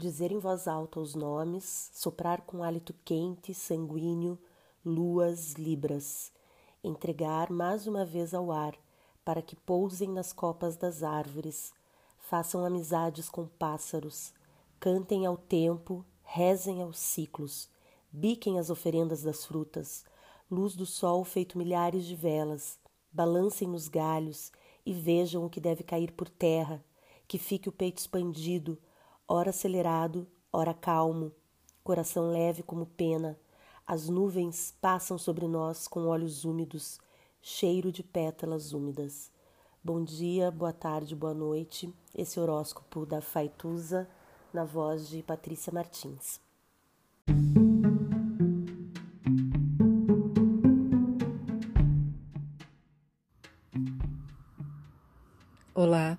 dizer em voz alta os nomes, soprar com hálito quente, sanguíneo, luas, libras, entregar mais uma vez ao ar, para que pousem nas copas das árvores, façam amizades com pássaros, cantem ao tempo, rezem aos ciclos, biquem as oferendas das frutas, luz do sol feito milhares de velas, balancem nos galhos e vejam o que deve cair por terra, que fique o peito expandido, ora acelerado, ora calmo, coração leve como pena. As nuvens passam sobre nós com olhos úmidos, cheiro de pétalas úmidas. Bom dia, boa tarde, boa noite. Esse horóscopo da Faituza, na voz de Patrícia Martins. Olá,